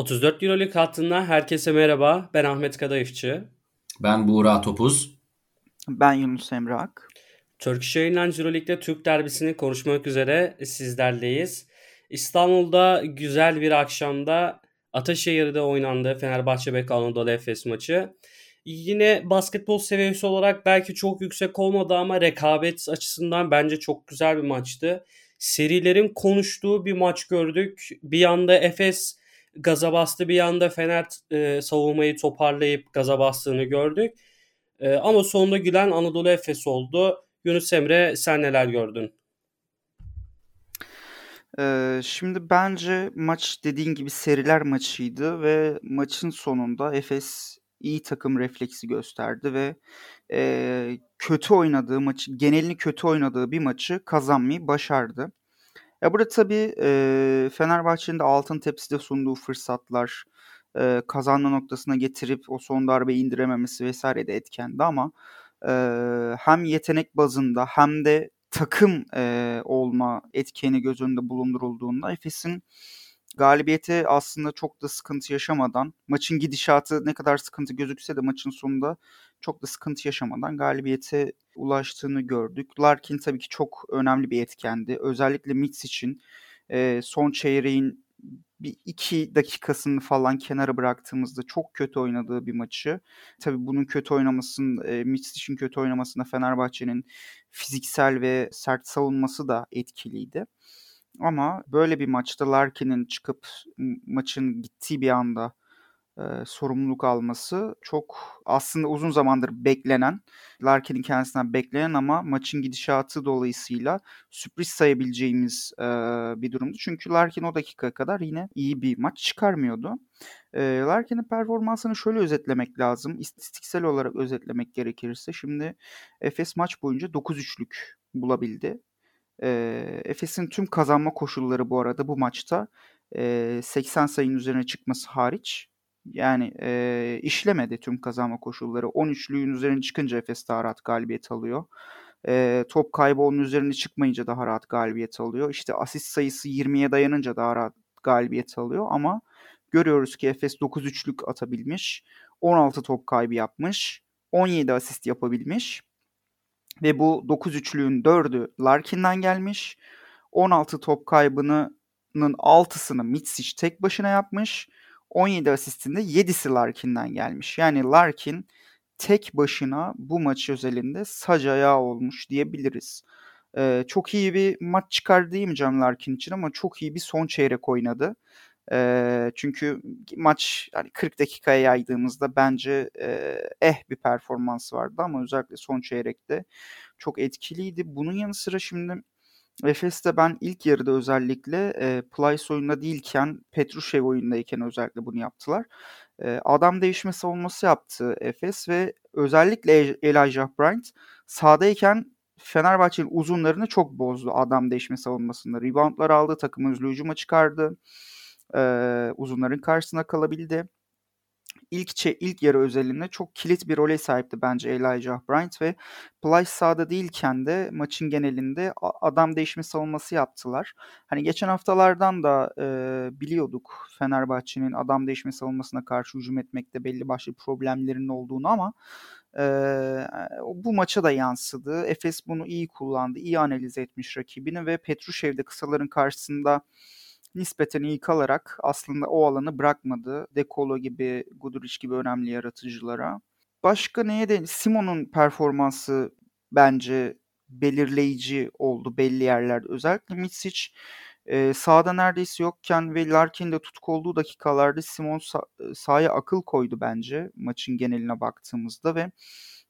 34 Euroleague hattından herkese merhaba. Ben Ahmet Kadayıfçı. Ben Buğra Topuz. Ben Yunus Emre Ak. Turkish Airlines Euroleague'de Türk derbisini konuşmak üzere sizlerleyiz. İstanbul'da güzel bir akşamda Ataşehir'de oynandı Fenerbahçe Bek Anadolu Efes maçı. Yine basketbol seviyesi olarak belki çok yüksek olmadı ama rekabet açısından bence çok güzel bir maçtı. Serilerin konuştuğu bir maç gördük. Bir yanda Efes gaza bastı bir anda Fener e, savunmayı toparlayıp gaza bastığını gördük. E, ama sonunda gülen Anadolu Efes oldu. Yunus Emre sen neler gördün? Ee, şimdi bence maç dediğin gibi seriler maçıydı ve maçın sonunda Efes iyi takım refleksi gösterdi ve e, kötü oynadığı maçı, genelini kötü oynadığı bir maçı kazanmayı başardı. Ya burada tabii e, Fenerbahçe'nin de altın tepside sunduğu fırsatlar, e, kazanma noktasına getirip o son darbeyi indirememesi vesaire de etkendi ama e, hem yetenek bazında hem de takım e, olma etkeni göz önünde bulundurulduğunda Efes'in galibiyete aslında çok da sıkıntı yaşamadan maçın gidişatı ne kadar sıkıntı gözükse de maçın sonunda çok da sıkıntı yaşamadan galibiyete ulaştığını gördük. Larkin tabii ki çok önemli bir etkendi. Özellikle Mitz için e, son çeyreğin bir iki dakikasını falan kenara bıraktığımızda çok kötü oynadığı bir maçı. Tabii bunun kötü oynamasının, e, Mitsic'in kötü oynamasında Fenerbahçe'nin fiziksel ve sert savunması da etkiliydi. Ama böyle bir maçta Larkin'in çıkıp maçın gittiği bir anda e, sorumluluk alması çok aslında uzun zamandır beklenen, Larkin'in kendisinden beklenen ama maçın gidişatı dolayısıyla sürpriz sayabileceğimiz e, bir durumdu. Çünkü Larkin o dakika kadar yine iyi bir maç çıkarmıyordu. E, Larkin'in performansını şöyle özetlemek lazım. İstatistiksel olarak özetlemek gerekirse şimdi Efes maç boyunca 9 üçlük bulabildi. E, Efes'in tüm kazanma koşulları bu arada bu maçta e, 80 sayının üzerine çıkması hariç yani e, işlemedi tüm kazanma koşulları. 13'lüğün üzerine çıkınca Efes daha rahat galibiyet alıyor. E, top kaybı onun üzerine çıkmayınca daha rahat galibiyet alıyor. İşte asist sayısı 20'ye dayanınca daha rahat galibiyet alıyor ama görüyoruz ki Efes 9 üçlük atabilmiş. 16 top kaybı yapmış. 17 asist yapabilmiş. Ve bu 9 üçlüğün 4'ü Larkin'den gelmiş. 16 top kaybının 6'sını Mitsic tek başına yapmış. 17 asistinde 7'si Larkin'den gelmiş. Yani Larkin tek başına bu maç özelinde sac ayağı olmuş diyebiliriz. Ee, çok iyi bir maç çıkar diyemeyeceğim Larkin için ama çok iyi bir son çeyrek oynadı. Ee, çünkü maç hani 40 dakikaya yaydığımızda bence e, eh bir performans vardı ama özellikle son çeyrekte çok etkiliydi. Bunun yanı sıra şimdi Efes'te ben ilk yarıda özellikle e, Plyce oyunda değilken Petrushev oyundayken özellikle bunu yaptılar. E, adam değişme savunması yaptı Efes ve özellikle Elijah Bryant sahadayken Fenerbahçe'nin uzunlarını çok bozdu adam değişme savunmasında. Reboundlar aldı, takımı hücuma çıkardı. E, uzunların karşısına kalabildi ilk ilk yarı özelinde çok kilit bir role sahipti bence Elijah Bryant ve Plyce sahada değilken de maçın genelinde adam değişme savunması yaptılar. Hani geçen haftalardan da e, biliyorduk Fenerbahçe'nin adam değişme savunmasına karşı hücum etmekte belli başlı problemlerinin olduğunu ama e, bu maça da yansıdı. Efes bunu iyi kullandı, iyi analiz etmiş rakibini ve Petrushev de kısaların karşısında nispeten iyi kalarak aslında o alanı bırakmadı. Dekolo gibi, Guduric gibi önemli yaratıcılara. Başka neye de Simon'un performansı bence belirleyici oldu belli yerlerde. Özellikle Mitsic e, sahada neredeyse yokken ve Larkin de tutuk olduğu dakikalarda Simon sah- sahaya akıl koydu bence maçın geneline baktığımızda ve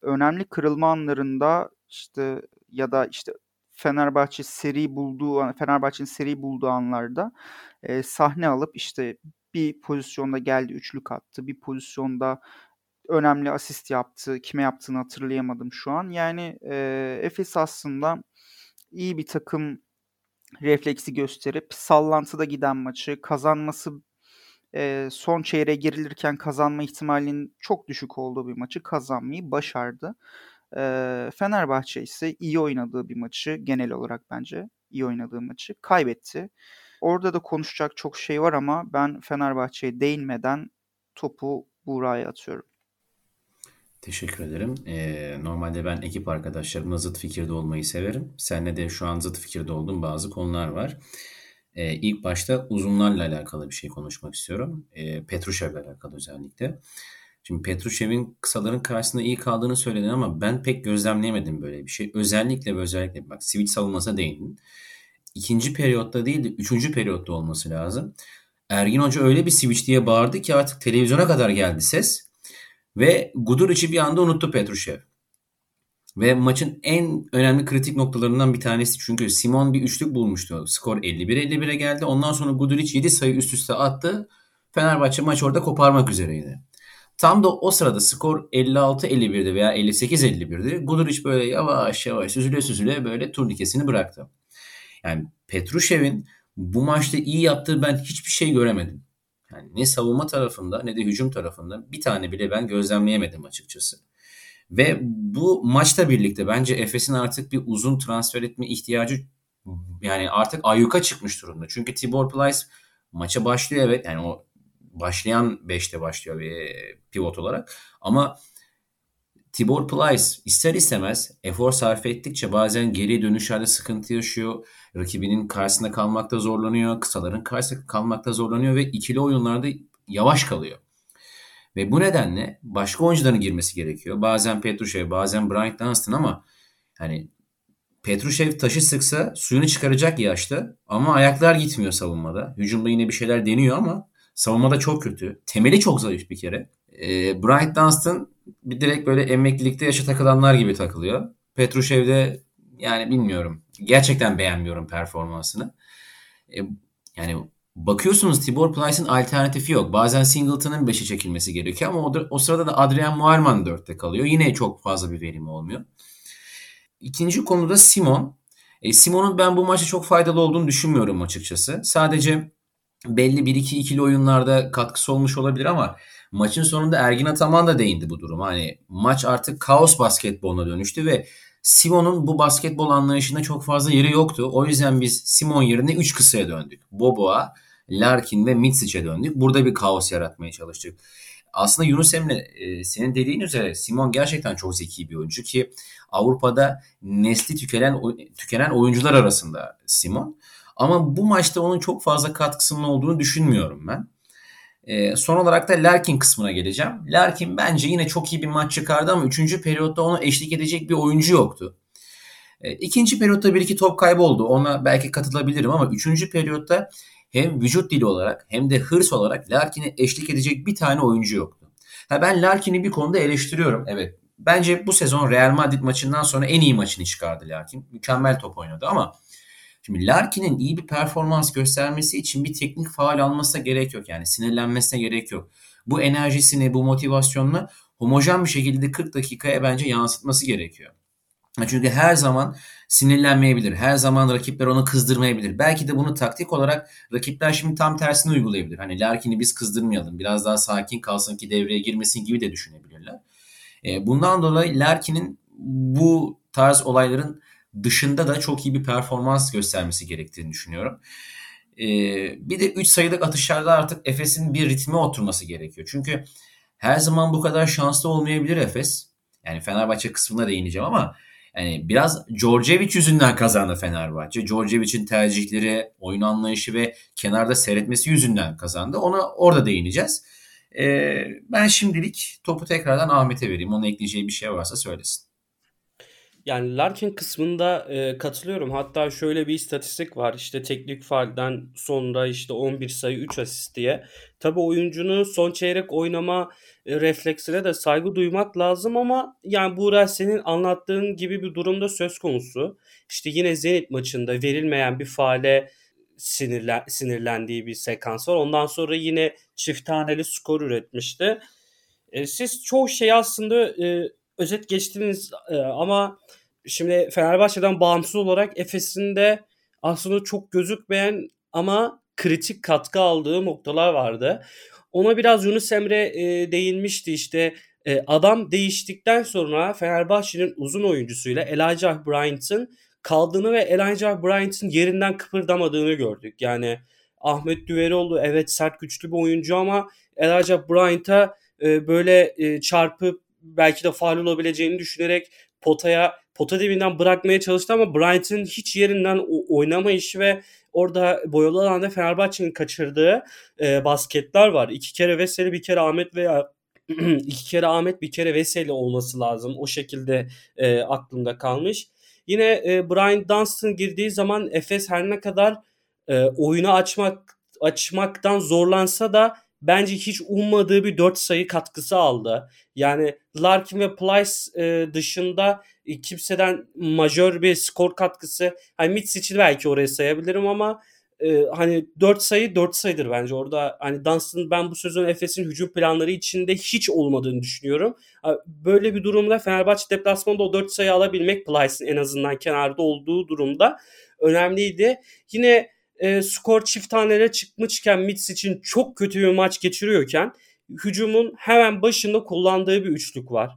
önemli kırılma anlarında işte ya da işte Fenerbahçe seri bulduğu Fenerbahçe'nin seri bulduğu anlarda e, sahne alıp işte bir pozisyonda geldi üçlük attı. Bir pozisyonda önemli asist yaptı. Kime yaptığını hatırlayamadım şu an. Yani e, Efes aslında iyi bir takım refleksi gösterip sallantıda giden maçı kazanması e, son çeyreğe girilirken kazanma ihtimalinin çok düşük olduğu bir maçı kazanmayı başardı. E, Fenerbahçe ise iyi oynadığı bir maçı genel olarak bence iyi oynadığı maçı kaybetti. Orada da konuşacak çok şey var ama ben Fenerbahçe'ye değinmeden topu Buğra'ya atıyorum. Teşekkür ederim. Ee, normalde ben ekip arkadaşlarımla zıt fikirde olmayı severim. Seninle de şu an zıt fikirde olduğum bazı konular var. Ee, ilk başta uzunlarla alakalı bir şey konuşmak istiyorum. Ee, Petrushev'le alakalı özellikle. Şimdi Petrushev'in kısaların karşısında iyi kaldığını söyledin ama ben pek gözlemleyemedim böyle bir şey. Özellikle ve özellikle bak switch savunmasına değindin. İkinci periyotta değil de üçüncü periyotta olması lazım. Ergin Hoca öyle bir switch diye bağırdı ki artık televizyona kadar geldi ses. Ve Guduric'i bir anda unuttu Petrushev. Ve maçın en önemli kritik noktalarından bir tanesi. Çünkü Simon bir üçlük bulmuştu. Skor 51-51'e geldi. Ondan sonra Guduric 7 sayı üst üste attı. Fenerbahçe maç orada koparmak üzereydi. Tam da o sırada skor 56-51'di veya 58-51'di. Guduric böyle yavaş yavaş süzüle süzüle böyle turnikesini bıraktı. Yani Petrushev'in bu maçta iyi yaptığı ben hiçbir şey göremedim. Yani ne savunma tarafında ne de hücum tarafında bir tane bile ben gözlemleyemedim açıkçası. Ve bu maçla birlikte bence Efes'in artık bir uzun transfer etme ihtiyacı yani artık ayyuka çıkmış durumda. Çünkü Tibor Plyce maça başlıyor evet yani o başlayan 5'te başlıyor bir pivot olarak ama Tibor Plyce ister istemez efor sarf ettikçe bazen geri dönüşlerde sıkıntı yaşıyor. Rakibinin karşısında kalmakta zorlanıyor. Kısaların karşısında kalmakta zorlanıyor ve ikili oyunlarda yavaş kalıyor. Ve bu nedenle başka oyuncuların girmesi gerekiyor. Bazen Petrushev, bazen Bryant Dunstan ama hani Petrushev taşı sıksa suyunu çıkaracak yaşta ama ayaklar gitmiyor savunmada. Hücumda yine bir şeyler deniyor ama savunmada çok kötü. Temeli çok zayıf bir kere. E, Bryant Dunstan bir direkt böyle emeklilikte yaşa takılanlar gibi takılıyor. Petrushev de yani bilmiyorum. Gerçekten beğenmiyorum performansını. E, yani bakıyorsunuz Tibor Plyce'ın alternatifi yok. Bazen Singleton'ın 5'e çekilmesi gerekiyor ama o, o sırada da Adrian Muharman 4'te kalıyor. Yine çok fazla bir verim olmuyor. İkinci konuda Simon. E, Simon'un ben bu maçta çok faydalı olduğunu düşünmüyorum açıkçası. Sadece belli 1-2 ikili oyunlarda katkısı olmuş olabilir ama maçın sonunda Ergin Ataman da değindi bu duruma. Hani maç artık kaos basketboluna dönüştü ve Simon'un bu basketbol anlayışında çok fazla yeri yoktu. O yüzden biz Simon yerine 3 kısaya döndük. Bobo'a, Larkin ve Mitsic'e döndük. Burada bir kaos yaratmaya çalıştık. Aslında Yunus Emre e, senin dediğin üzere Simon gerçekten çok zeki bir oyuncu ki Avrupa'da nesli tükenen tükenen oyuncular arasında Simon. Ama bu maçta onun çok fazla katkısının olduğunu düşünmüyorum ben. E, son olarak da Larkin kısmına geleceğim. Larkin bence yine çok iyi bir maç çıkardı ama 3. periyotta ona eşlik edecek bir oyuncu yoktu. E, ikinci periyotta bir iki top kayboldu. Ona belki katılabilirim ama 3. periyotta hem vücut dili olarak hem de hırs olarak Larkin'e eşlik edecek bir tane oyuncu yoktu. Ha ben Larkin'i bir konuda eleştiriyorum. Evet. Bence bu sezon Real Madrid maçından sonra en iyi maçını çıkardı Larkin. Mükemmel top oynadı ama Şimdi Larkin'in iyi bir performans göstermesi için bir teknik faal almasına gerek yok. Yani sinirlenmesine gerek yok. Bu enerjisini, bu motivasyonunu homojen bir şekilde 40 dakikaya bence yansıtması gerekiyor. Çünkü her zaman sinirlenmeyebilir. Her zaman rakipler onu kızdırmayabilir. Belki de bunu taktik olarak rakipler şimdi tam tersini uygulayabilir. Hani Larkin'i biz kızdırmayalım. Biraz daha sakin kalsın ki devreye girmesin gibi de düşünebilirler. E, bundan dolayı Larkin'in bu tarz olayların dışında da çok iyi bir performans göstermesi gerektiğini düşünüyorum. Ee, bir de 3 sayılık atışlarda artık Efes'in bir ritme oturması gerekiyor. Çünkü her zaman bu kadar şanslı olmayabilir Efes. Yani Fenerbahçe kısmına değineceğim ama yani biraz Djordjevic yüzünden kazandı Fenerbahçe. Djordjevic'in tercihleri, oyun anlayışı ve kenarda seyretmesi yüzünden kazandı. Ona orada değineceğiz. Ee, ben şimdilik topu tekrardan Ahmet'e vereyim. Onun ekleyeceği bir şey varsa söylesin. Yani Larkin kısmında e, katılıyorum. Hatta şöyle bir istatistik var. İşte teknik faalden sonra işte 11 sayı 3 asist diye. Tabii oyuncunun son çeyrek oynama e, refleksine de saygı duymak lazım ama yani Buğra senin anlattığın gibi bir durumda söz konusu. İşte yine Zenit maçında verilmeyen bir faale sinirlen, sinirlendiği bir sekans var. Ondan sonra yine çift taneli skor üretmişti. E, siz çoğu şeyi aslında e, özet geçtiniz e, ama şimdi Fenerbahçe'den bağımsız olarak Efes'in de aslında çok gözükmeyen ama kritik katkı aldığı noktalar vardı. Ona biraz Yunus Emre e, değinmişti işte e, adam değiştikten sonra Fenerbahçe'nin uzun oyuncusuyla Elijah Bryant'ın kaldığını ve Elijah Bryant'ın yerinden kıpırdamadığını gördük. Yani Ahmet Düveroğlu evet sert güçlü bir oyuncu ama Elijah Bryant'a böyle çarpıp belki de faal olabileceğini düşünerek potaya pota dibinden bırakmaya çalıştı ama Bryant'ın hiç yerinden oynamayışı ve orada boyalı alanda Fenerbahçe'nin kaçırdığı e, basketler var. İki kere Veseli bir kere Ahmet veya iki kere Ahmet bir kere Veseli olması lazım. O şekilde e, aklımda kalmış. Yine e, Brian Dunstan girdiği zaman Efes her ne kadar e, oyunu açmak açmaktan zorlansa da bence hiç ummadığı bir 4 sayı katkısı aldı. Yani Larkin ve Plyce e, dışında e, kimseden majör bir skor katkısı. Hani Mitsic'i belki oraya sayabilirim ama e, hani 4 sayı 4 sayıdır bence. Orada hani Dunstan ben bu sezon Efes'in hücum planları içinde hiç olmadığını düşünüyorum. Böyle bir durumda Fenerbahçe deplasmanda o 4 sayı alabilmek Plyce'ın en azından kenarda olduğu durumda önemliydi. Yine e, skor çift tanelere çıkmışken Mitz için çok kötü bir maç geçiriyorken hücumun hemen başında kullandığı bir üçlük var.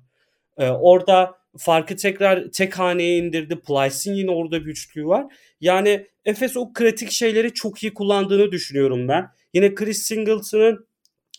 E, orada farkı tekrar tek haneye indirdi. Plyce'in yine orada bir üçlüğü var. Yani Efes o kritik şeyleri çok iyi kullandığını düşünüyorum ben. Yine Chris Singleton'ın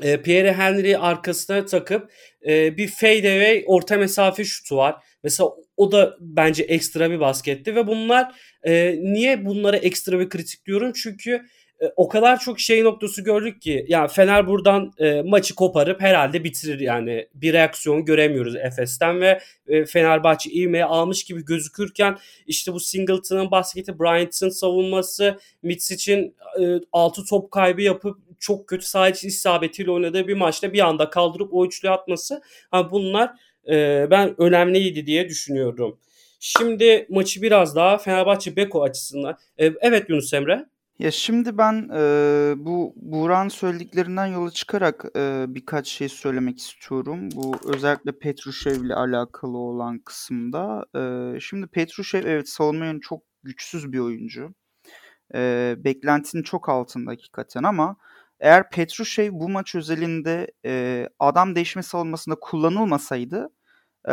e, Pierre Henry arkasına takıp e, bir fade away orta mesafe şutu var. Mesela o da bence ekstra bir basketti ve bunlar e, niye bunlara ekstra bir kritik diyorum? Çünkü e, o kadar çok şey noktası gördük ki yani Fener buradan e, maçı koparıp herhalde bitirir yani bir reaksiyon göremiyoruz Efes'ten ve e, Fenerbahçe ivmeye almış gibi gözükürken işte bu Singleton'ın basketi, Bryant'ın savunması, Mitsic'in e, 6 top kaybı yapıp çok kötü saha isabetiyle oynadığı bir maçta bir anda kaldırıp o üçlü atması ha bunlar e, ben önemliydi diye düşünüyorum. Şimdi maçı biraz daha Fenerbahçe Beko açısından. E, evet Yunus Emre. Ya şimdi ben e, bu Buran söylediklerinden yola çıkarak e, birkaç şey söylemek istiyorum. Bu özellikle Petrushev ile alakalı olan kısımda. E, şimdi Petrushev evet savunma yönü çok güçsüz bir oyuncu. E, beklentinin çok altında hakikaten ama eğer Petrushev bu maç özelinde e, adam değişme savunmasında kullanılmasaydı e,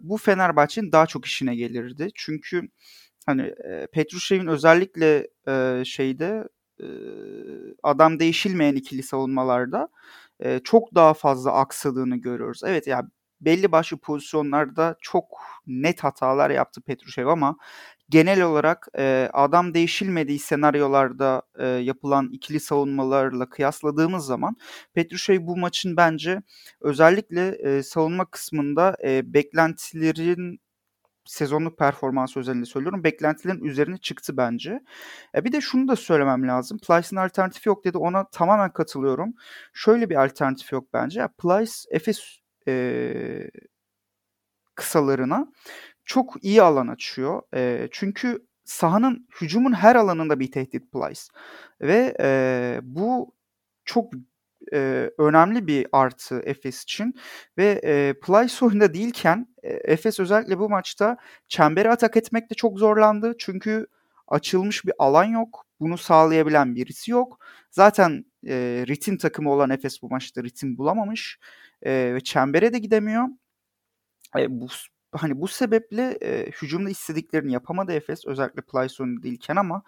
bu Fenerbahçe'nin daha çok işine gelirdi. Çünkü hani e, Petrushev'in özellikle e, şeyde e, adam değişilmeyen ikili savunmalarda e, çok daha fazla aksadığını görüyoruz. Evet ya yani belli başlı pozisyonlarda çok net hatalar yaptı Petrushev ama genel olarak e, adam değişilmediği senaryolarda e, yapılan ikili savunmalarla kıyasladığımız zaman Petrushev bu maçın bence özellikle e, savunma kısmında e, beklentilerin sezonluk performansı özelinde söylüyorum. Beklentilerin üzerine çıktı bence. E bir de şunu da söylemem lazım. Plyce'ın alternatifi yok dedi. Ona tamamen katılıyorum. Şöyle bir alternatif yok bence. Ya Plyce Efes e, kısalarına çok iyi alan açıyor. E, çünkü sahanın hücumun her alanında bir tehdit Plyce. Ve e, bu çok e, önemli bir artı Efes için ve e, Plyce oyunda değilken e, Efes özellikle bu maçta çembere atak etmekte çok zorlandı. Çünkü açılmış bir alan yok. Bunu sağlayabilen birisi yok. Zaten e, ritim takımı olan Efes bu maçta ritim bulamamış e, ve çembere de gidemiyor. E, bu hani bu sebeple e, hücumda istediklerini yapamadı Efes özellikle Plyson değilken ama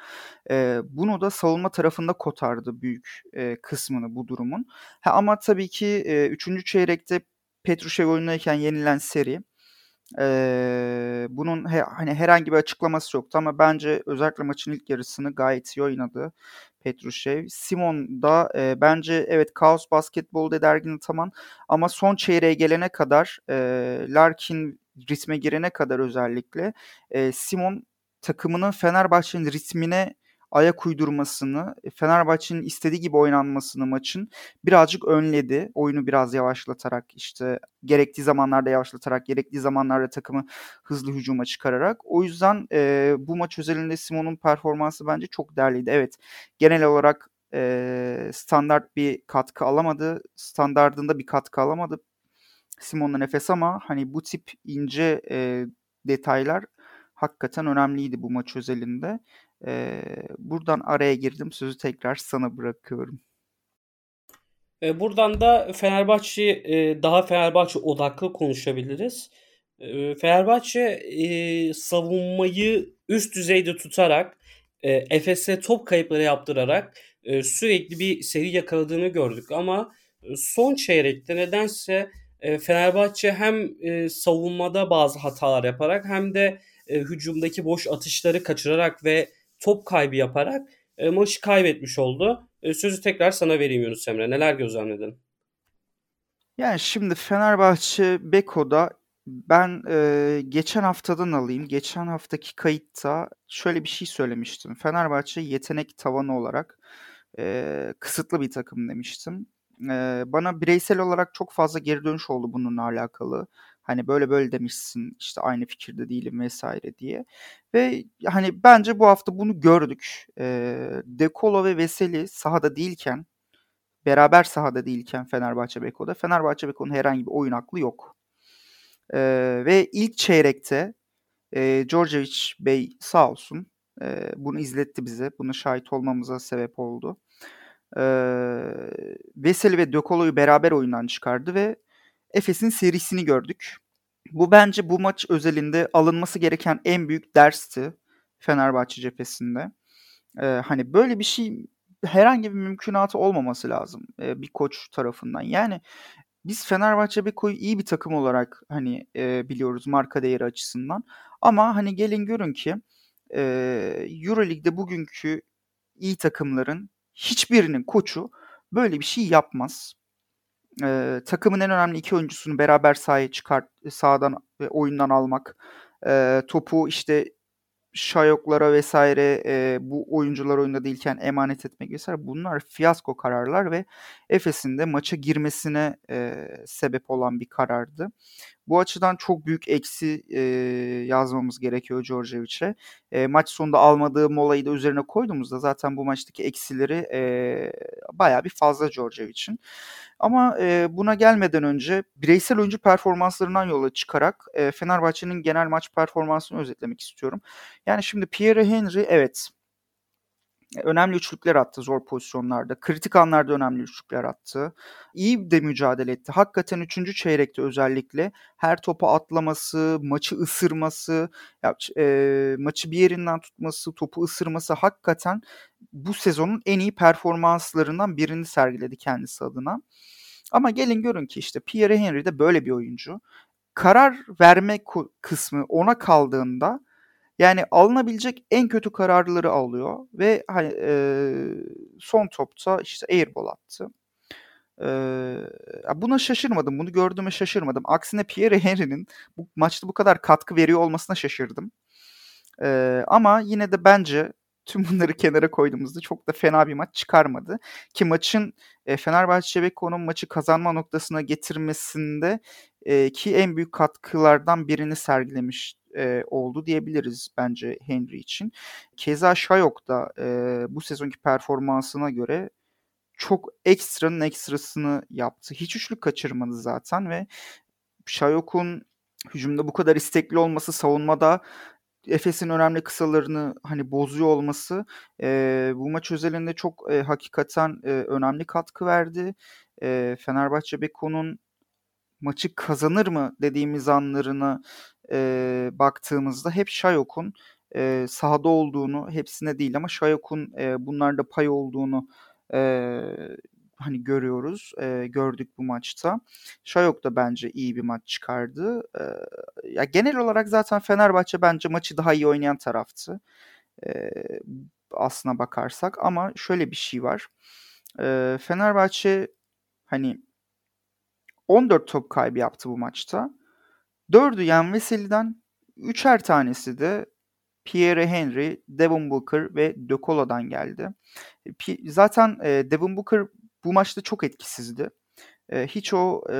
e, bunu da savunma tarafında kotardı büyük e, kısmını bu durumun. Ha, ama tabii ki e, 3. çeyrekte Petrushev oyundayken yenilen seri ee, bunun he, hani herhangi bir açıklaması yoktu ama bence özellikle maçın ilk yarısını gayet iyi oynadı Petrushev. Simon da e, bence evet kaos basketbol dedi Ergin Ataman ama son çeyreğe gelene kadar e, Larkin ritme girene kadar özellikle e, Simon takımının Fenerbahçe'nin ritmine ayak uydurmasını, e, Fenerbahçe'nin istediği gibi oynanmasını maçın birazcık önledi. Oyunu biraz yavaşlatarak işte gerektiği zamanlarda yavaşlatarak, gerektiği zamanlarda takımı hızlı hücuma çıkararak. O yüzden e, bu maç özelinde Simon'un performansı bence çok değerliydi. Evet genel olarak e, standart bir katkı alamadı. Standardında bir katkı alamadı Simon'la nefes ama hani bu tip ince e, detaylar hakikaten önemliydi bu maç özelinde. E, buradan araya girdim. Sözü tekrar sana bırakıyorum. E, buradan da Fenerbahçe e, daha Fenerbahçe odaklı konuşabiliriz. Fenerbahçe, savunmayı üst düzeyde tutarak, eee, Efes'e top kayıpları yaptırarak, sürekli bir seri yakaladığını gördük ama, son çeyrekte nedense, eee, Fenerbahçe hem, eee, savunmada bazı hatalar yaparak hem de, eee, hücumdaki boş atışları kaçırarak ve top kaybı yaparak, eee, maçı kaybetmiş oldu. Eee, sözü tekrar sana vereyim Yunus Emre. Neler gözlemledin? Yani şimdi Fenerbahçe Beko'da ben e, geçen haftadan alayım. Geçen haftaki kayıtta şöyle bir şey söylemiştim. Fenerbahçe yetenek tavanı olarak e, kısıtlı bir takım demiştim. Bana bireysel olarak çok fazla geri dönüş oldu bununla alakalı. Hani böyle böyle demişsin işte aynı fikirde değilim vesaire diye. Ve hani bence bu hafta bunu gördük. Dekolo ve Veseli sahada değilken beraber sahada değilken Fenerbahçe Beko'da Fenerbahçe Beko'nun herhangi bir oyun aklı yok. Ve ilk çeyrekte e, Djordjevic Bey sağ olsun bunu izletti bize. Bunu şahit olmamıza sebep oldu. E, Veseli ve Dökolo'yu beraber oyundan çıkardı ve Efes'in serisini gördük. Bu bence bu maç özelinde alınması gereken en büyük dersti Fenerbahçe cephesinde. Ee, hani böyle bir şey herhangi bir mümkünatı olmaması lazım e, bir koç tarafından. Yani biz Fenerbahçe Beko'yu iyi bir takım olarak hani e, biliyoruz marka değeri açısından. Ama hani gelin görün ki e, Euroleague'de bugünkü iyi takımların hiçbirinin koçu böyle bir şey yapmaz. E, takımın en önemli iki oyuncusunu beraber sahaya çıkart, sahadan ve oyundan almak, e, topu işte Şayoklara vesaire e, bu oyuncular oyunda değilken emanet etmek vesaire bunlar fiyasko kararlar ve Efes'in de maça girmesine e, sebep olan bir karardı. Bu açıdan çok büyük eksi e, yazmamız gerekiyor Djordjevic'e. E, maç sonunda almadığı molayı da üzerine koyduğumuzda zaten bu maçtaki eksileri e, bayağı bir fazla Djordjevic'in. Ama e, buna gelmeden önce bireysel oyuncu performanslarından yola çıkarak e, Fenerbahçe'nin genel maç performansını özetlemek istiyorum. Yani şimdi Pierre Henry evet önemli üçlükler attı zor pozisyonlarda. Kritik anlarda önemli üçlükler attı. İyi de mücadele etti. Hakikaten 3. çeyrekte özellikle her topa atlaması, maçı ısırması, ya, e, maçı bir yerinden tutması, topu ısırması hakikaten bu sezonun en iyi performanslarından birini sergiledi kendisi adına. Ama gelin görün ki işte Pierre Henry de böyle bir oyuncu. Karar verme kısmı ona kaldığında yani alınabilecek en kötü kararları alıyor ve hani e, son topta işte airball attı. E, buna şaşırmadım. Bunu gördüğüme şaşırmadım. Aksine Pierre Henry'nin bu maçta bu kadar katkı veriyor olmasına şaşırdım. E, ama yine de bence tüm bunları kenara koyduğumuzda çok da fena bir maç çıkarmadı. Ki maçın e, Fenerbahçe Beko'nun maçı kazanma noktasına getirmesinde e, ki en büyük katkılardan birini sergilemiş e, oldu diyebiliriz bence Henry için. Keza Shayok da e, bu sezonki performansına göre çok ekstranın ekstrasını yaptı. Hiç üçlük kaçırmadı zaten ve Shayok'un hücumda bu kadar istekli olması, savunmada Efes'in önemli kısalarını hani bozuyor olması e, bu maç özelinde çok e, hakikaten e, önemli katkı verdi. E, Fenerbahçe Beko'nun maçı kazanır mı dediğimiz anlarına e, baktığımızda hep Şayok'un e, sahada olduğunu, hepsine değil ama Şayok'un e, bunlarda pay olduğunu e, hani görüyoruz, e, gördük bu maçta. Şayok da bence iyi bir maç çıkardı. E, ya genel olarak zaten Fenerbahçe bence maçı daha iyi oynayan taraftı. E, aslına bakarsak ama şöyle bir şey var. E, Fenerbahçe hani 14 top kaybı yaptı bu maçta. 4'ü Yan Veseli'den, 3'er tanesi de Pierre Henry, Devin Booker ve De geldi. Zaten e, Devin Booker bu maçta çok etkisizdi. E, hiç o e,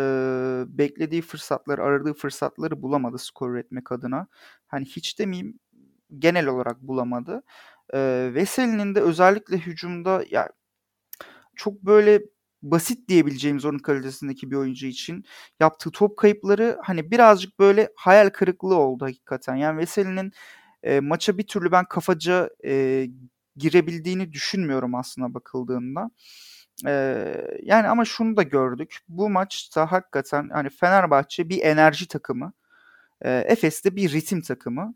beklediği fırsatları, aradığı fırsatları bulamadı skor üretmek adına. Hani hiç demeyeyim genel olarak bulamadı. E, Veseli'nin de özellikle hücumda ya çok böyle basit diyebileceğimiz onun kalitesindeki bir oyuncu için yaptığı top kayıpları hani birazcık böyle hayal kırıklığı oldu hakikaten. Yani Veseli'nin e, maça bir türlü ben kafaca e, girebildiğini düşünmüyorum aslında bakıldığında. E, yani ama şunu da gördük. Bu maçta hakikaten hani Fenerbahçe bir enerji takımı E, Efes de bir ritim takımı.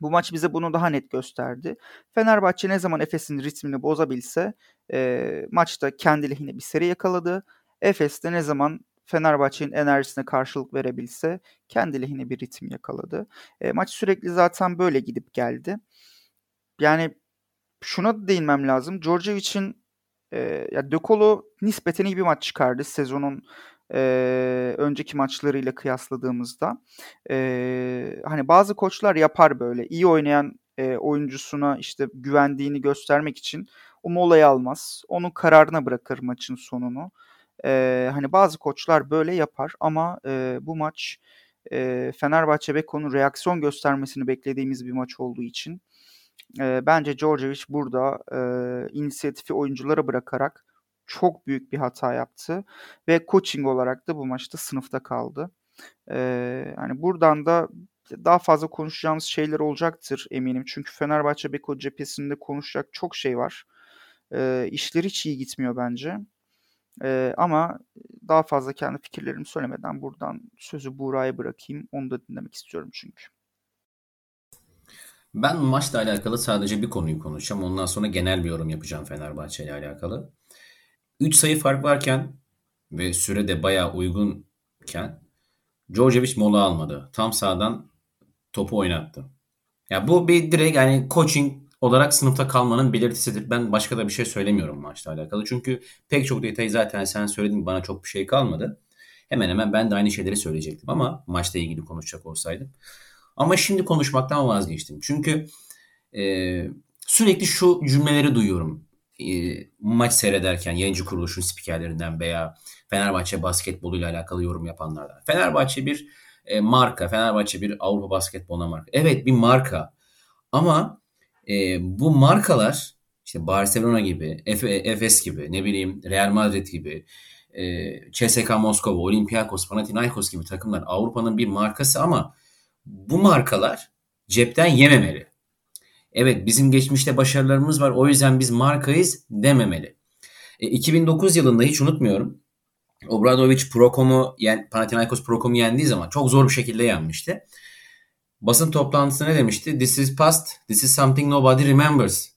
Bu maç bize bunu daha net gösterdi. Fenerbahçe ne zaman Efes'in ritmini bozabilse e, maçta kendi lehine bir seri yakaladı. Efes de ne zaman Fenerbahçe'nin enerjisine karşılık verebilse kendi lehine bir ritim yakaladı. E, maç sürekli zaten böyle gidip geldi. Yani şuna da değinmem lazım. Djordjevic'in e, ya De nispeten iyi bir maç çıkardı sezonun e, önceki maçlarıyla kıyasladığımızda. E, hani bazı koçlar yapar böyle. iyi oynayan e, oyuncusuna işte güvendiğini göstermek için o molayı almaz. Onun kararına bırakır maçın sonunu. E, hani bazı koçlar böyle yapar ama e, bu maç e, Fenerbahçe Beko'nun reaksiyon göstermesini beklediğimiz bir maç olduğu için e, bence Djordjevic burada e, inisiyatifi oyunculara bırakarak çok büyük bir hata yaptı ve coaching olarak da bu maçta sınıfta kaldı. E, yani buradan da daha fazla konuşacağımız şeyler olacaktır eminim. Çünkü Fenerbahçe Beko cephesinde konuşacak çok şey var. E, işleri hiç iyi gitmiyor bence. E, ama daha fazla kendi fikirlerimi söylemeden buradan sözü Buğra'ya bırakayım. Onu da dinlemek istiyorum çünkü. Ben maçla alakalı sadece bir konuyu konuşacağım. Ondan sonra genel bir yorum yapacağım Fenerbahçe ile alakalı. 3 sayı fark varken ve süre de bayağı uygunken Djordjevic mola almadı. Tam sağdan topu oynattı. Ya bu bir direkt yani coaching olarak sınıfta kalmanın belirtisidir. Ben başka da bir şey söylemiyorum maçla alakalı. Çünkü pek çok detayı zaten sen söyledin bana çok bir şey kalmadı. Hemen hemen ben de aynı şeyleri söyleyecektim ama maçla ilgili konuşacak olsaydım. Ama şimdi konuşmaktan vazgeçtim. Çünkü e, sürekli şu cümleleri duyuyorum. E, maç seyrederken yayıncı kuruluşun spikerlerinden veya Fenerbahçe basketboluyla alakalı yorum yapanlardan. Fenerbahçe bir e, marka, Fenerbahçe bir Avrupa basketboluna marka. Evet bir marka ama e, bu markalar işte Barcelona gibi, Efes gibi, ne bileyim Real Madrid gibi, e, CSK Moskova, Olympiakos, Panathinaikos gibi takımlar Avrupa'nın bir markası ama bu markalar cepten yememeli. Evet bizim geçmişte başarılarımız var o yüzden biz markayız dememeli. E, 2009 yılında hiç unutmuyorum. Obradovic Procom'u yani Panathinaikos Procom'u yendiği zaman çok zor bir şekilde yenmişti. Basın toplantısında ne demişti? This is past, this is something nobody remembers.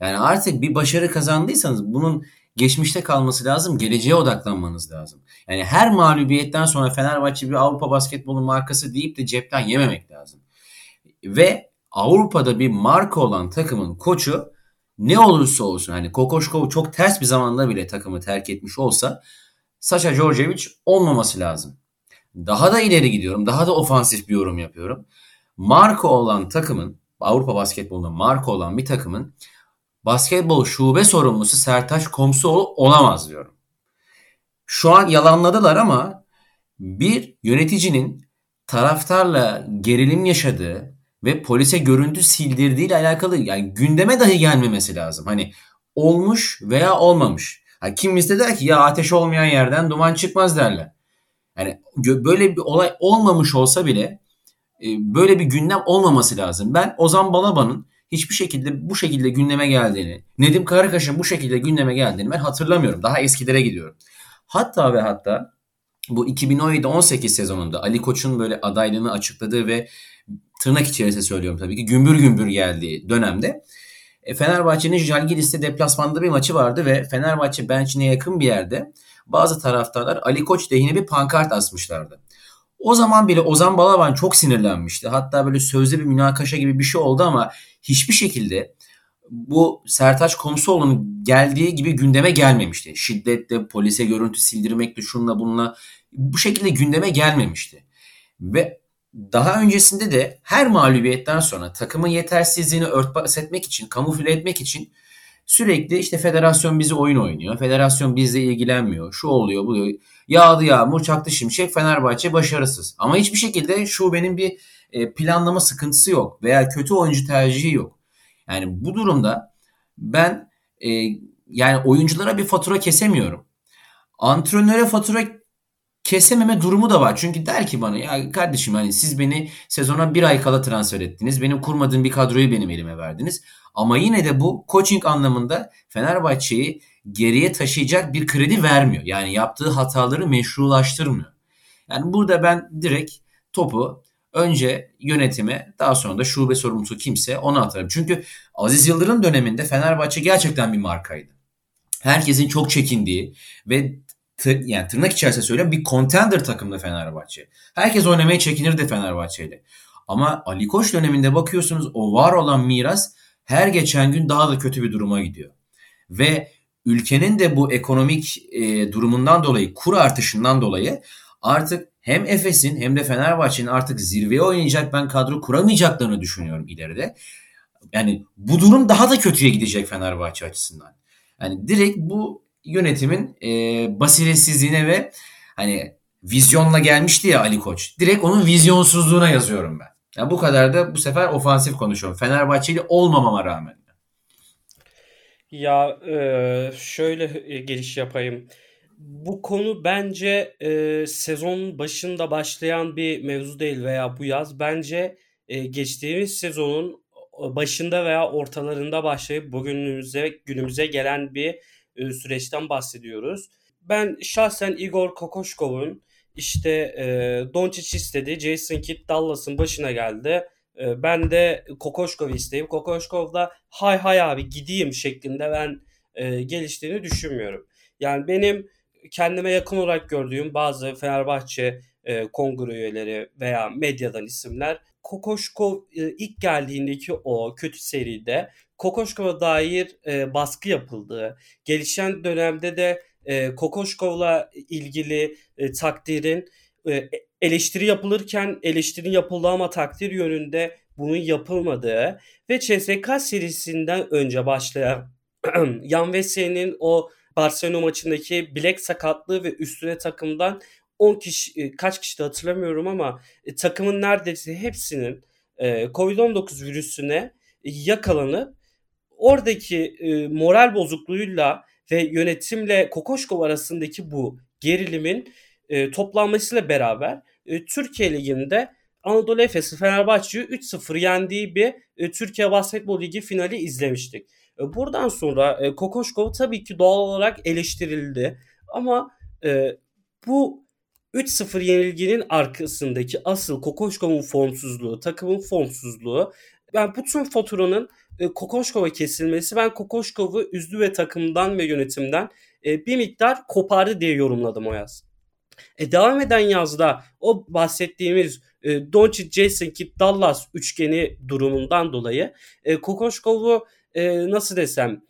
Yani artık bir başarı kazandıysanız bunun geçmişte kalması lazım, geleceğe odaklanmanız lazım. Yani her mağlubiyetten sonra Fenerbahçe bir Avrupa basketbolu markası deyip de cepten yememek lazım. Ve Avrupa'da bir marka olan takımın koçu ne olursa olsun hani Kokoşkov çok ters bir zamanda bile takımı terk etmiş olsa Sasha Djordjevic olmaması lazım. Daha da ileri gidiyorum. Daha da ofansif bir yorum yapıyorum. Marka olan takımın Avrupa basketbolunda marka olan bir takımın basketbol şube sorumlusu Sertaç Komsoğlu olamaz diyorum. Şu an yalanladılar ama bir yöneticinin taraftarla gerilim yaşadığı ve polise görüntü sildirdiği ile alakalı yani gündeme dahi gelmemesi lazım. Hani olmuş veya olmamış. Yani kimisi de der ki ya ateş olmayan yerden duman çıkmaz derler. Yani böyle bir olay olmamış olsa bile e, böyle bir gündem olmaması lazım. Ben Ozan Balaban'ın hiçbir şekilde bu şekilde gündeme geldiğini, Nedim Karakaş'ın bu şekilde gündeme geldiğini ben hatırlamıyorum. Daha eskilere gidiyorum. Hatta ve hatta bu 2017-18 sezonunda Ali Koç'un böyle adaylığını açıkladığı ve tırnak içerisinde söylüyorum tabii ki gümbür gümbür geldiği dönemde e, Fenerbahçe'nin Jalgiris'te deplasmanda bir maçı vardı ve Fenerbahçe bench'ine yakın bir yerde bazı taraftarlar Ali Koç lehine bir pankart asmışlardı. O zaman bile Ozan Balaban çok sinirlenmişti. Hatta böyle sözde bir münakaşa gibi bir şey oldu ama hiçbir şekilde bu Sertaç Komsoğlu'nun geldiği gibi gündeme gelmemişti. Şiddetle, polise görüntü sildirmekle, şunla bununla bu şekilde gündeme gelmemişti. Ve daha öncesinde de her mağlubiyetten sonra takımın yetersizliğini örtbas etmek için, kamufle etmek için sürekli işte federasyon bizi oyun oynuyor. Federasyon bizle ilgilenmiyor. Şu oluyor, bu oluyor. Yağdı yağmur, çaktı şimşek, Fenerbahçe başarısız. Ama hiçbir şekilde şu benim bir e, planlama sıkıntısı yok veya kötü oyuncu tercihi yok. Yani bu durumda ben e, yani oyunculara bir fatura kesemiyorum. Antrenöre fatura kesememe durumu da var. Çünkü der ki bana ya kardeşim hani siz beni sezona bir ay kala transfer ettiniz. Benim kurmadığım bir kadroyu benim elime verdiniz. Ama yine de bu coaching anlamında Fenerbahçe'yi geriye taşıyacak bir kredi vermiyor. Yani yaptığı hataları meşrulaştırmıyor. Yani burada ben direkt topu Önce yönetime daha sonra da şube sorumlusu kimse ona atarım. Çünkü Aziz Yıldırım döneminde Fenerbahçe gerçekten bir markaydı. Herkesin çok çekindiği ve yani tırnak içerisinde söylüyorum bir contender takımda Fenerbahçe. Herkes oynamaya çekinirdi Fenerbahçe'yle. Ama Ali Koç döneminde bakıyorsunuz o var olan miras her geçen gün daha da kötü bir duruma gidiyor. Ve ülkenin de bu ekonomik e, durumundan dolayı, kur artışından dolayı artık hem Efes'in hem de Fenerbahçe'nin artık zirveye oynayacak ben kadro kuramayacaklarını düşünüyorum ileride. Yani bu durum daha da kötüye gidecek Fenerbahçe açısından. Yani direkt bu yönetimin e, basiretsizliğine ve hani vizyonla gelmişti ya Ali Koç. Direkt onun vizyonsuzluğuna yazıyorum ben. Yani bu kadar da bu sefer ofansif konuşuyorum. Fenerbahçeli olmamama rağmen. Ya e, şöyle e, giriş yapayım. Bu konu bence e, sezon başında başlayan bir mevzu değil veya bu yaz. Bence e, geçtiğimiz sezonun başında veya ortalarında başlayıp bugünümüze günümüze gelen bir e, süreçten bahsediyoruz. Ben şahsen Igor Kokoşkov'un işte e, Doncic istedi. Jason Kidd Dallas'ın başına geldi. E, ben de Kokoşkov'u isteyip Kokoşkov da hay hay abi gideyim şeklinde ben e, geliştiğini düşünmüyorum. Yani benim kendime yakın olarak gördüğüm bazı Fenerbahçe e, kongre üyeleri veya medyadan isimler Kokoşkov e, ilk geldiğindeki o kötü seride Kokoşkov'a dair e, baskı yapıldığı, gelişen dönemde de e, Kokoşkov'la ilgili e, takdirin e, eleştiri yapılırken eleştiri yapıldı ama takdir yönünde bunun yapılmadığı ve CSK serisinden önce başlayan Yan Vesey'nin o Barcelona maçındaki bilek sakatlığı ve üstüne takımdan 10 kişi e, kaç kişi de hatırlamıyorum ama e, takımın neredeyse hepsinin e, Covid-19 virüsüne yakalanıp oradaki e, moral bozukluğuyla ve yönetimle Kokoşkov arasındaki bu gerilimin e, toplanmasıyla beraber e, Türkiye Ligi'nde Anadolu Efes'i Fenerbahçe'yi 3-0 yendiği bir e, Türkiye Basketbol Ligi finali izlemiştik. E, buradan sonra e, Kokoşkov tabii ki doğal olarak eleştirildi. Ama e, bu 3-0 yenilginin arkasındaki asıl Kokoşkov'un formsuzluğu, takımın formsuzluğu yani bu tüm faturanın e, Kokoşkov'a kesilmesi ben Kokoşkov'u üzdü ve takımdan ve yönetimden e, bir miktar kopardı diye yorumladım o yaz. E, devam eden yazda o bahsettiğimiz e, Doncic, Jason Kidd, Dallas üçgeni durumundan dolayı e, Kokoşkov'u e, nasıl desem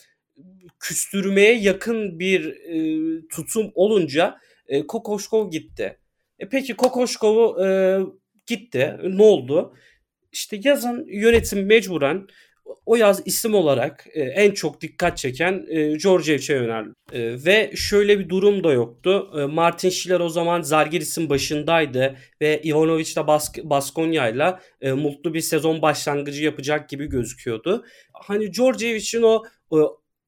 küstürmeye yakın bir e, tutum olunca e, Kokoşkov gitti. E, peki Kokoşkov'u e, gitti. Ne oldu? İşte yazın yönetim mecburen o yaz isim olarak e, en çok dikkat çeken e, Georgievic'e yöneldi. E, ve şöyle bir durum da yoktu. E, Martin Schiller o zaman Zalgiris'in başındaydı ve Ivanovic de Bask Baskonya'yla e, mutlu bir sezon başlangıcı yapacak gibi gözüküyordu. Hani Georgievic'in o e,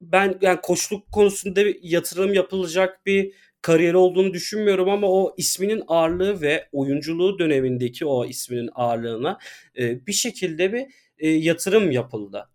ben yani koçluk konusunda bir yatırım yapılacak bir kariyeri olduğunu düşünmüyorum ama o isminin ağırlığı ve oyunculuğu dönemindeki o isminin ağırlığına e, bir şekilde bir e, yatırım yapıldı.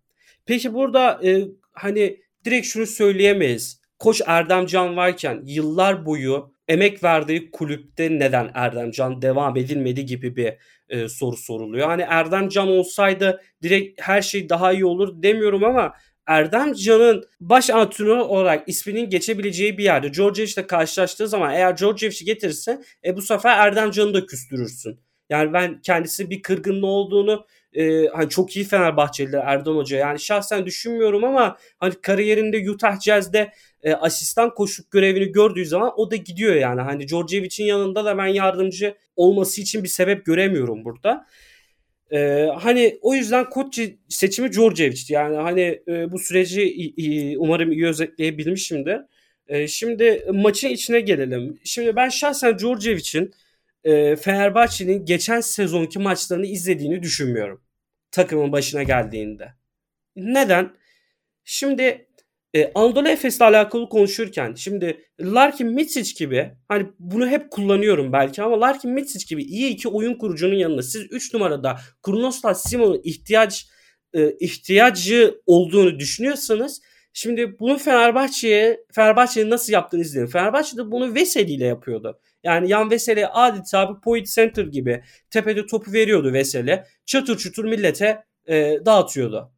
Peki burada e, hani direkt şunu söyleyemeyiz. Koç Erdemcan varken yıllar boyu emek verdiği kulüpte neden Erdemcan devam edilmedi gibi bir e, soru soruluyor. Hani Erdemcan olsaydı direkt her şey daha iyi olur demiyorum ama Erdemcan'ın baş antrenör olarak isminin geçebileceği bir yerde Georgievic ile karşılaştığı zaman eğer Georgievic'i getirirse e, bu sefer Erdemcan'ı da küstürürsün. Yani ben kendisi bir kırgınlığı olduğunu e, hani çok iyi Fenerbahçeliler Erdoğan Hoca. Yani şahsen düşünmüyorum ama hani kariyerinde Utah Jazz'de e, asistan koşuk görevini gördüğü zaman o da gidiyor yani. Hani Georgievic'in yanında da ben yardımcı olması için bir sebep göremiyorum burada. Ee, hani o yüzden koç seçimi Georgievic'ti. Yani hani e, bu süreci e, umarım iyi özetleyebilmişimdir. E, şimdi maçın içine gelelim. Şimdi ben şahsen Georgievic'in e, Fenerbahçe'nin geçen sezonki maçlarını izlediğini düşünmüyorum. Takımın başına geldiğinde. Neden? Şimdi e, Anadolu Efes'le alakalı konuşurken şimdi Larkin Mitsic gibi hani bunu hep kullanıyorum belki ama Larkin Mitsic gibi iyi iki oyun kurucunun yanında siz 3 numarada Kronostas Simon'un ihtiyaç e, ihtiyacı olduğunu düşünüyorsanız Şimdi bunu Fenerbahçe'ye Fenerbahçe'nin nasıl yaptığını izleyin. Fenerbahçe de bunu Veseli ile yapıyordu. Yani Yan Veseli adeta bir point center gibi tepede topu veriyordu Veseli. Çatır çutur millete e, dağıtıyordu.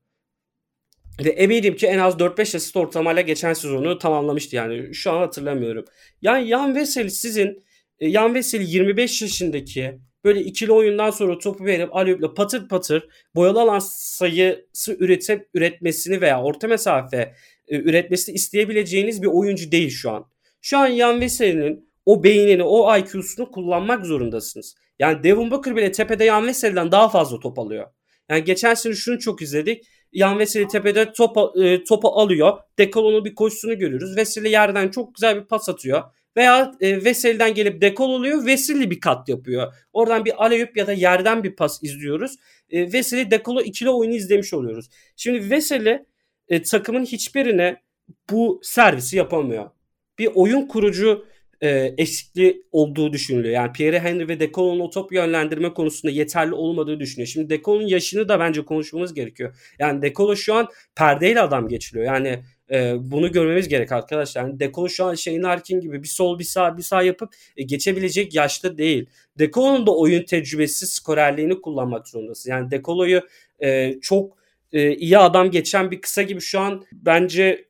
Ve eminim ki en az 4-5 asist ortalamayla geçen sezonu tamamlamıştı yani. Şu an hatırlamıyorum. Yani Yan Veseli sizin e, Yan Veseli 25 yaşındaki böyle ikili oyundan sonra topu verip Aliyup'la patır patır boyalı alan sayısı üretip üretmesini veya orta mesafe e, üretmesini isteyebileceğiniz bir oyuncu değil şu an. Şu an Yan Veseli'nin o beynini, o IQ'sunu kullanmak zorundasınız. Yani Devon Booker bile tepede Yan Veseli'den daha fazla top alıyor. Yani geçen sene şunu çok izledik. Yan Veseli tepede topu, e, topu alıyor. Dekolon'un bir koşusunu görüyoruz. Veseli yerden çok güzel bir pas atıyor. Veya e, Veseli'den gelip dekol oluyor. Veseli bir kat yapıyor. Oradan bir aleyüp ya da yerden bir pas izliyoruz. E, Veseli dekolo ikili oyunu izlemiş oluyoruz. Şimdi Veseli e, takımın hiçbirine bu servisi yapamıyor. Bir oyun kurucu e, eksikliği olduğu düşünülüyor. Yani Pierre Henry ve Decolon'un o top yönlendirme konusunda yeterli olmadığı düşünüyor. Şimdi Decolon'un yaşını da bence konuşmamız gerekiyor. Yani Decolo şu an perdeyle adam geçiliyor. Yani e, bunu görmemiz gerek arkadaşlar. Yani Decolo şu an Shane Larkin gibi bir sol bir sağ bir sağ yapıp e, geçebilecek yaşta değil. Decolo'nun da oyun tecrübesi skorerliğini kullanmak zorundasın. Yani Decolo'yu e, çok e, iyi adam geçen bir kısa gibi şu an bence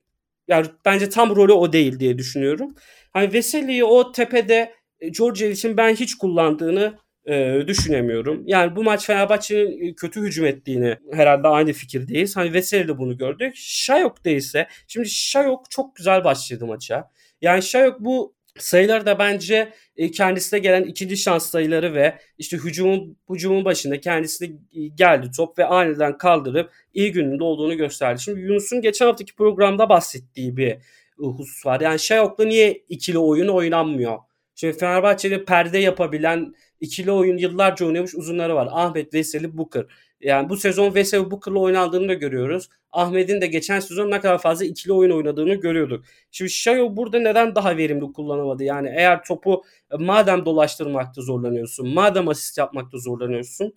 yani bence tam rolü o değil diye düşünüyorum. Hani Veseli'yi o tepede e, Georgievic'in ben hiç kullandığını e, düşünemiyorum. Yani bu maç Fenerbahçe'nin e, kötü hücum ettiğini herhalde aynı fikirdeyiz. Hani Veseli de bunu gördük. Şayok değilse şimdi Şayok çok güzel başladı maça. Yani Şayok bu sayıları da bence e, kendisine gelen ikinci şans sayıları ve işte hücumun hücumun başında kendisine geldi top ve aniden kaldırıp iyi gününde olduğunu gösterdi. Şimdi Yunus'un geçen haftaki programda bahsettiği bir husus var. Yani Şayok'la niye ikili oyun oynanmıyor? Şimdi Fenerbahçe'de perde yapabilen ikili oyun yıllarca oynamış uzunları var. Ahmet, Veseli, Booker. Yani bu sezon Veseli Booker'la oynandığını da görüyoruz. Ahmet'in de geçen sezon ne kadar fazla ikili oyun oynadığını görüyorduk. Şimdi Şayo burada neden daha verimli kullanamadı? Yani eğer topu e, madem dolaştırmakta zorlanıyorsun, madem asist yapmakta zorlanıyorsun,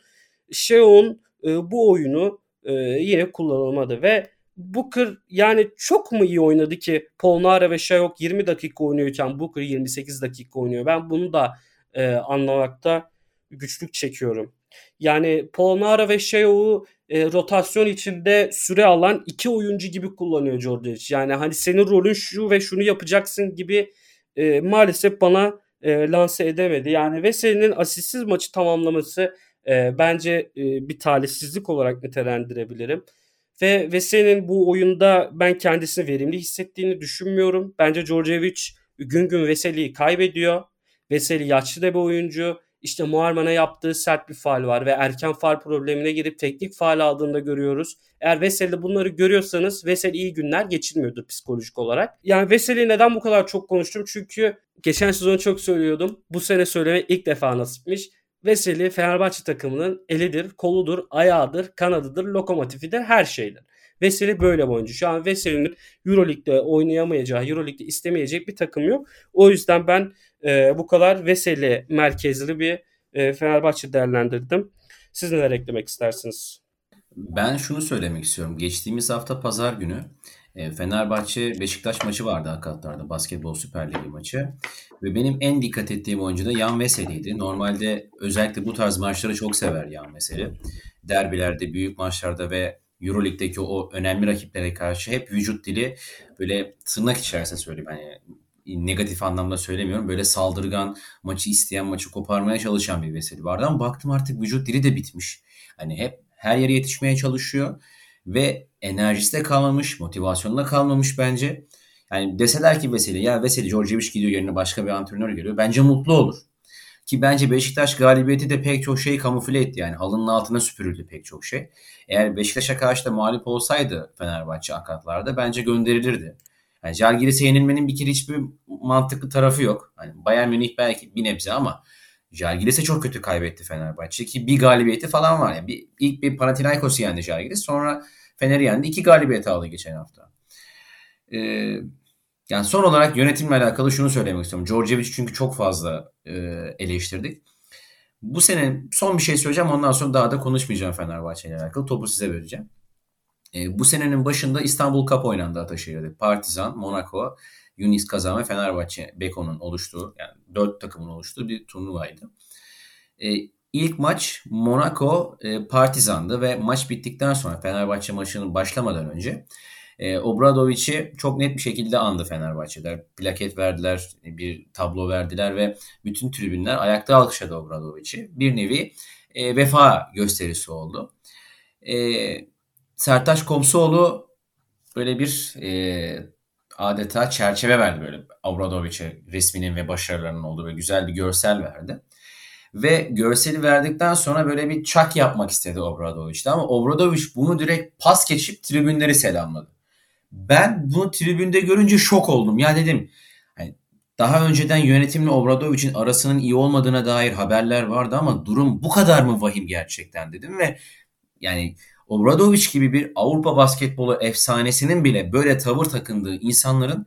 Şayo'nun e, bu oyunu e, yine kullanılmadı ve Booker yani çok mu iyi oynadı ki Polnara ve Şayok 20 dakika oynuyorken Booker 28 dakika oynuyor. Ben bunu da e, anlamakta güçlük çekiyorum. Yani Polnara ve Shayok'u e, rotasyon içinde süre alan iki oyuncu gibi kullanıyor Georgievich. Yani hani senin rolün şu ve şunu yapacaksın gibi e, maalesef bana e, lanse edemedi. Yani Veseli'nin asistsiz maçı tamamlaması e, bence e, bir talihsizlik olarak nitelendirebilirim. Ve Veseli'nin bu oyunda ben kendisini verimli hissettiğini düşünmüyorum. Bence Georgievich gün gün Veseli'yi kaybediyor. Veseli yaşlı da bir oyuncu. İşte Muharman'a yaptığı sert bir faal var ve erken faal problemine girip teknik faal aldığında görüyoruz. Eğer Veseli'de bunları görüyorsanız Veseli iyi günler geçirmiyordur psikolojik olarak. Yani Veseli neden bu kadar çok konuştum? Çünkü geçen sezon çok söylüyordum. Bu sene söyleme ilk defa nasipmiş. Veseli Fenerbahçe takımının elidir, koludur, ayağıdır, kanadıdır, lokomotifidir, her şeydir. Veseli böyle bir oyuncu. Şu an Veseli'nin Euroleague'de oynayamayacağı, Euroleague'de istemeyecek bir takım yok. O yüzden ben e, bu kadar Veseli merkezli bir e, Fenerbahçe değerlendirdim. Siz neler eklemek istersiniz? Ben şunu söylemek istiyorum. Geçtiğimiz hafta pazar günü Fenerbahçe Beşiktaş maçı vardı hakatlarda basketbol Süper Ligi maçı. Ve benim en dikkat ettiğim oyuncu da Yan Veseli'ydi. Normalde özellikle bu tarz maçları çok sever Yan Veseli. Derbilerde, büyük maçlarda ve Euroleague'deki o önemli rakiplere karşı hep vücut dili böyle tırnak içerisinde söyleyeyim. Hani negatif anlamda söylemiyorum. Böyle saldırgan, maçı isteyen, maçı koparmaya çalışan bir Veseli vardı ama baktım artık vücut dili de bitmiş. Hani hep her yere yetişmeye çalışıyor ve enerjisi de kalmamış, motivasyonu da kalmamış bence. Yani deseler ki Veseli ya Veseli Georgievic gidiyor yerine başka bir antrenör geliyor. Bence mutlu olur. Ki bence Beşiktaş galibiyeti de pek çok şeyi kamufle etti. Yani halının altına süpürüldü pek çok şey. Eğer Beşiktaş'a karşı da mağlup olsaydı Fenerbahçe akatlarda bence gönderilirdi. Yani Jalgiris'e yenilmenin bir kere hiçbir mantıklı tarafı yok. Hani Bayern Münih belki bir nebze ama Jalgiris'e çok kötü kaybetti Fenerbahçe ki bir galibiyeti falan var. Yani bir, ilk bir Panathinaikos'u yendi Jalgiris sonra Fener'i yendi. iki galibiyet aldı geçen hafta. Ee, yani son olarak yönetimle alakalı şunu söylemek istiyorum. Djordjevic çünkü çok fazla e, eleştirdik. Bu sene son bir şey söyleyeceğim ondan sonra daha da konuşmayacağım Fenerbahçe ile alakalı. Topu size vereceğim. E, bu senenin başında İstanbul Cup oynandı Ataşehir'de. Partizan, Monaco, Yunis Kazan ve Fenerbahçe Beko'nun oluştuğu yani dört takımın oluştuğu bir turnuvaydı. E, ilk maç Monaco e, Partizan'dı ve maç bittikten sonra Fenerbahçe maçının başlamadan önce e, Obradovic'i çok net bir şekilde andı Fenerbahçeler. Plaket verdiler, bir tablo verdiler ve bütün tribünler ayakta alkışladı Obradovic'i. Bir nevi e, vefa gösterisi oldu. E, Sertaç Komsoğlu böyle bir e, adeta çerçeve verdi böyle Obradovic'e resminin ve başarılarının olduğu böyle güzel bir görsel verdi. Ve görseli verdikten sonra böyle bir çak yapmak istedi Obradovic'te ama Obradovic bunu direkt pas geçip tribünleri selamladı. Ben bunu tribünde görünce şok oldum. Ya dedim hani daha önceden yönetimle Obradovic'in arasının iyi olmadığına dair haberler vardı ama durum bu kadar mı vahim gerçekten dedim ve yani Obradovic gibi bir Avrupa basketbolu efsanesinin bile böyle tavır takındığı insanların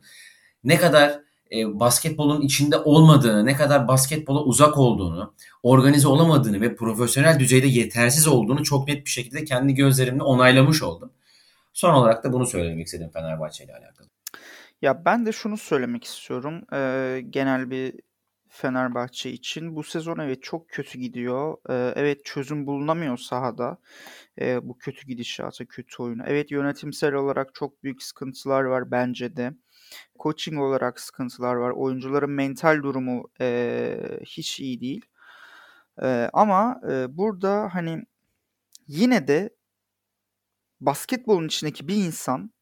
ne kadar e, basketbolun içinde olmadığını, ne kadar basketbola uzak olduğunu, organize olamadığını ve profesyonel düzeyde yetersiz olduğunu çok net bir şekilde kendi gözlerimle onaylamış oldum. Son olarak da bunu söylemek istedim Fenerbahçe ile alakalı. Ya ben de şunu söylemek istiyorum. Ee, genel bir Fenerbahçe için. Bu sezon evet çok kötü gidiyor. Evet çözüm bulunamıyor sahada. Bu kötü gidişata, kötü oyunu. Evet yönetimsel olarak çok büyük sıkıntılar var bence de. Coaching olarak sıkıntılar var. Oyuncuların mental durumu hiç iyi değil. Ama burada hani yine de basketbolun içindeki bir insan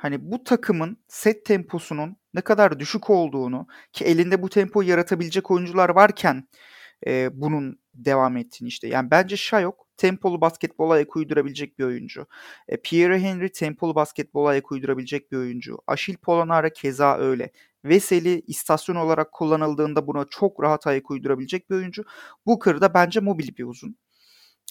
hani bu takımın set temposunun ne kadar düşük olduğunu ki elinde bu tempoyu yaratabilecek oyuncular varken e, bunun devam ettiğini işte. Yani bence Shayok tempolu basketbola ayak uydurabilecek bir oyuncu. E, Pierre Henry tempolu basketbola ayak uydurabilecek bir oyuncu. Achille Polonara keza öyle. Veseli istasyon olarak kullanıldığında buna çok rahat ayak uydurabilecek bir oyuncu. Booker da bence mobil bir uzun.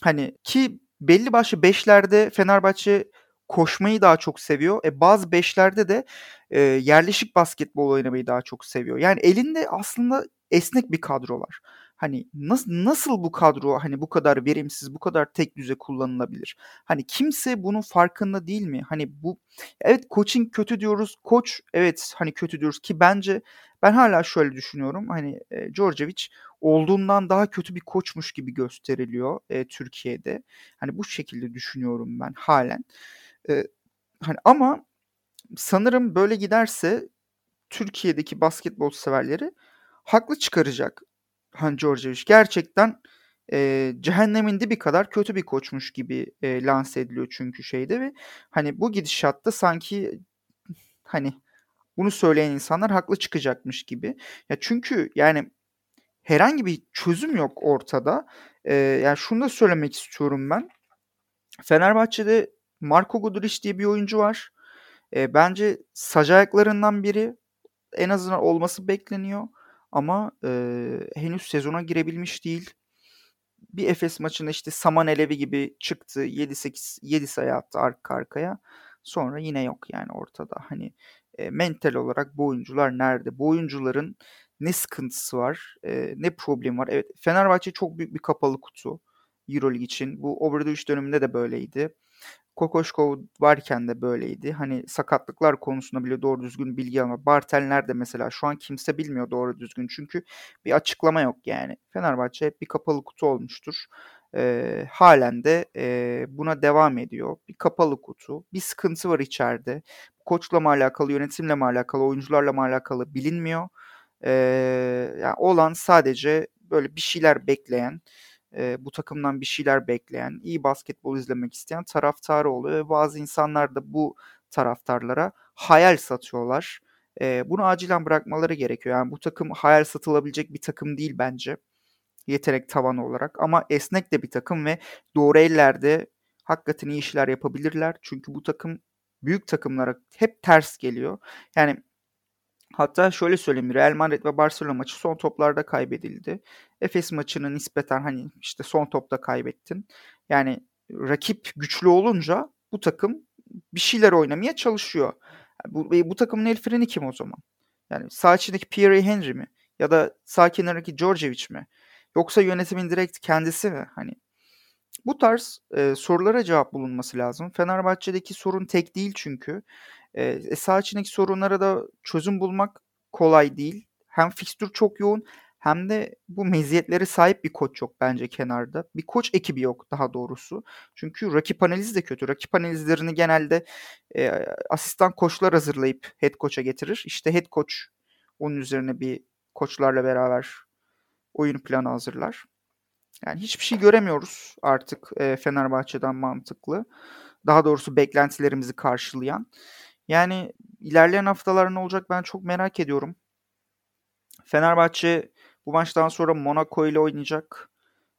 Hani ki belli başlı beşlerde Fenerbahçe koşmayı daha çok seviyor. E bazı beşlerde de e, yerleşik basketbol oynamayı daha çok seviyor. Yani elinde aslında esnek bir kadro var. Hani nasıl nasıl bu kadro hani bu kadar verimsiz, bu kadar tek düze kullanılabilir? Hani kimse bunun farkında değil mi? Hani bu evet coaching kötü diyoruz. Koç evet hani kötü diyoruz ki bence ben hala şöyle düşünüyorum. Hani e, Djordjevic olduğundan daha kötü bir koçmuş gibi gösteriliyor e, Türkiye'de. Hani bu şekilde düşünüyorum ben halen. Hani ama sanırım böyle giderse Türkiye'deki basketbol severleri haklı çıkaracak. Han Djordjevic gerçekten e, cehennemin dibi kadar kötü bir koçmuş gibi e, lanse ediliyor çünkü şeyde ve hani bu gidişatta sanki hani bunu söyleyen insanlar haklı çıkacakmış gibi. Ya çünkü yani herhangi bir çözüm yok ortada. E, yani şunu da söylemek istiyorum ben. Fenerbahçe'de Marco Guduric diye bir oyuncu var. E, bence sac biri en azından olması bekleniyor. Ama e, henüz sezona girebilmiş değil. Bir Efes maçında işte Saman Elevi gibi çıktı. 7-8 7 sayı attı arka arkaya. Sonra yine yok yani ortada. Hani e, mental olarak bu oyuncular nerede? Bu oyuncuların ne sıkıntısı var? E, ne problem var? Evet Fenerbahçe çok büyük bir kapalı kutu. Euroleague için. Bu Obradoviç döneminde de böyleydi. Kokoşkov varken de böyleydi. Hani sakatlıklar konusunda bile doğru düzgün bilgi alma. Bartel nerede mesela? Şu an kimse bilmiyor doğru düzgün. Çünkü bir açıklama yok yani. Fenerbahçe hep bir kapalı kutu olmuştur. Ee, halen de e, buna devam ediyor. Bir kapalı kutu. Bir sıkıntı var içeride. Koçla mı alakalı, yönetimle mi alakalı, oyuncularla mı alakalı bilinmiyor. Ee, yani olan sadece böyle bir şeyler bekleyen, e, bu takımdan bir şeyler bekleyen, iyi basketbol izlemek isteyen taraftarı oluyor bazı insanlar da bu taraftarlara hayal satıyorlar. E, bunu acilen bırakmaları gerekiyor. Yani bu takım hayal satılabilecek bir takım değil bence. Yetenek tavanı olarak ama esnek de bir takım ve doğru ellerde hakikaten iyi işler yapabilirler. Çünkü bu takım büyük takımlara hep ters geliyor. Yani Hatta şöyle söyleyeyim Real Madrid ve Barcelona maçı son toplarda kaybedildi. Efes maçını nispeten hani işte son topta kaybettin. Yani rakip güçlü olunca bu takım bir şeyler oynamaya çalışıyor. Bu, bu takımın el freni kim o zaman? Yani sağ içindeki Pierre Henry mi? Ya da sağ kenardaki Djordjevic mi? Yoksa yönetimin direkt kendisi mi? Hani Bu tarz e, sorulara cevap bulunması lazım. Fenerbahçe'deki sorun tek değil çünkü. E, saha içindeki sorunlara da çözüm bulmak kolay değil. Hem fikstür çok yoğun hem de bu meziyetlere sahip bir koç yok bence kenarda. Bir koç ekibi yok daha doğrusu. Çünkü rakip analizi de kötü. Rakip analizlerini genelde e, asistan koçlar hazırlayıp head coach'a getirir. İşte head coach onun üzerine bir koçlarla beraber oyun planı hazırlar. Yani hiçbir şey göremiyoruz artık e, Fenerbahçe'den mantıklı. Daha doğrusu beklentilerimizi karşılayan. Yani ilerleyen haftalar ne olacak ben çok merak ediyorum. Fenerbahçe bu maçtan sonra Monaco ile oynayacak.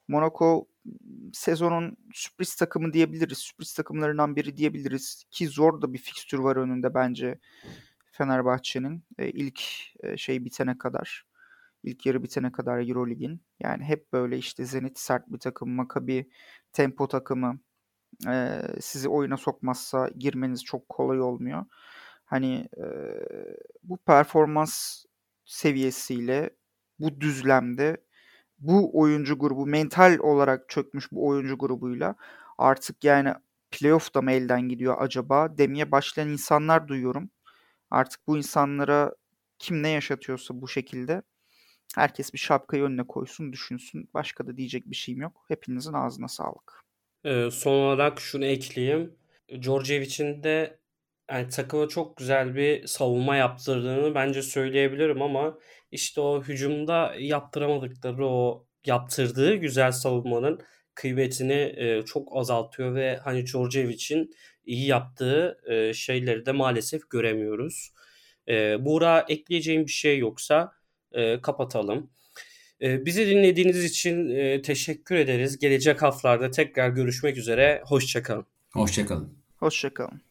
Monaco sezonun sürpriz takımı diyebiliriz. Sürpriz takımlarından biri diyebiliriz. Ki zor da bir fikstür var önünde bence Fenerbahçe'nin. E, ilk e, şey bitene kadar. ilk yarı bitene kadar Eurolig'in. Yani hep böyle işte Zenit sert bir takım, Maccabi tempo takımı. E, sizi oyuna sokmazsa girmeniz çok kolay olmuyor. Hani e, bu performans seviyesiyle bu düzlemde bu oyuncu grubu mental olarak çökmüş bu oyuncu grubuyla artık yani playoff da mı elden gidiyor acaba demeye başlayan insanlar duyuyorum. Artık bu insanlara kim ne yaşatıyorsa bu şekilde herkes bir şapkayı önüne koysun düşünsün. Başka da diyecek bir şeyim yok. Hepinizin ağzına sağlık. Ee, son olarak şunu ekleyeyim. Djordjevic'in de yani takıma çok güzel bir savunma yaptırdığını bence söyleyebilirim ama işte o hücumda yaptıramadıkları o yaptırdığı güzel savunmanın kıymetini e, çok azaltıyor ve hani Djordjevic'in iyi yaptığı e, şeyleri de maalesef göremiyoruz. E, Buğra ekleyeceğim bir şey yoksa e, kapatalım. E, bizi dinlediğiniz için e, teşekkür ederiz. Gelecek haftalarda tekrar görüşmek üzere. Hoşçakalın. Hoşçakalın. Hoşçakalın.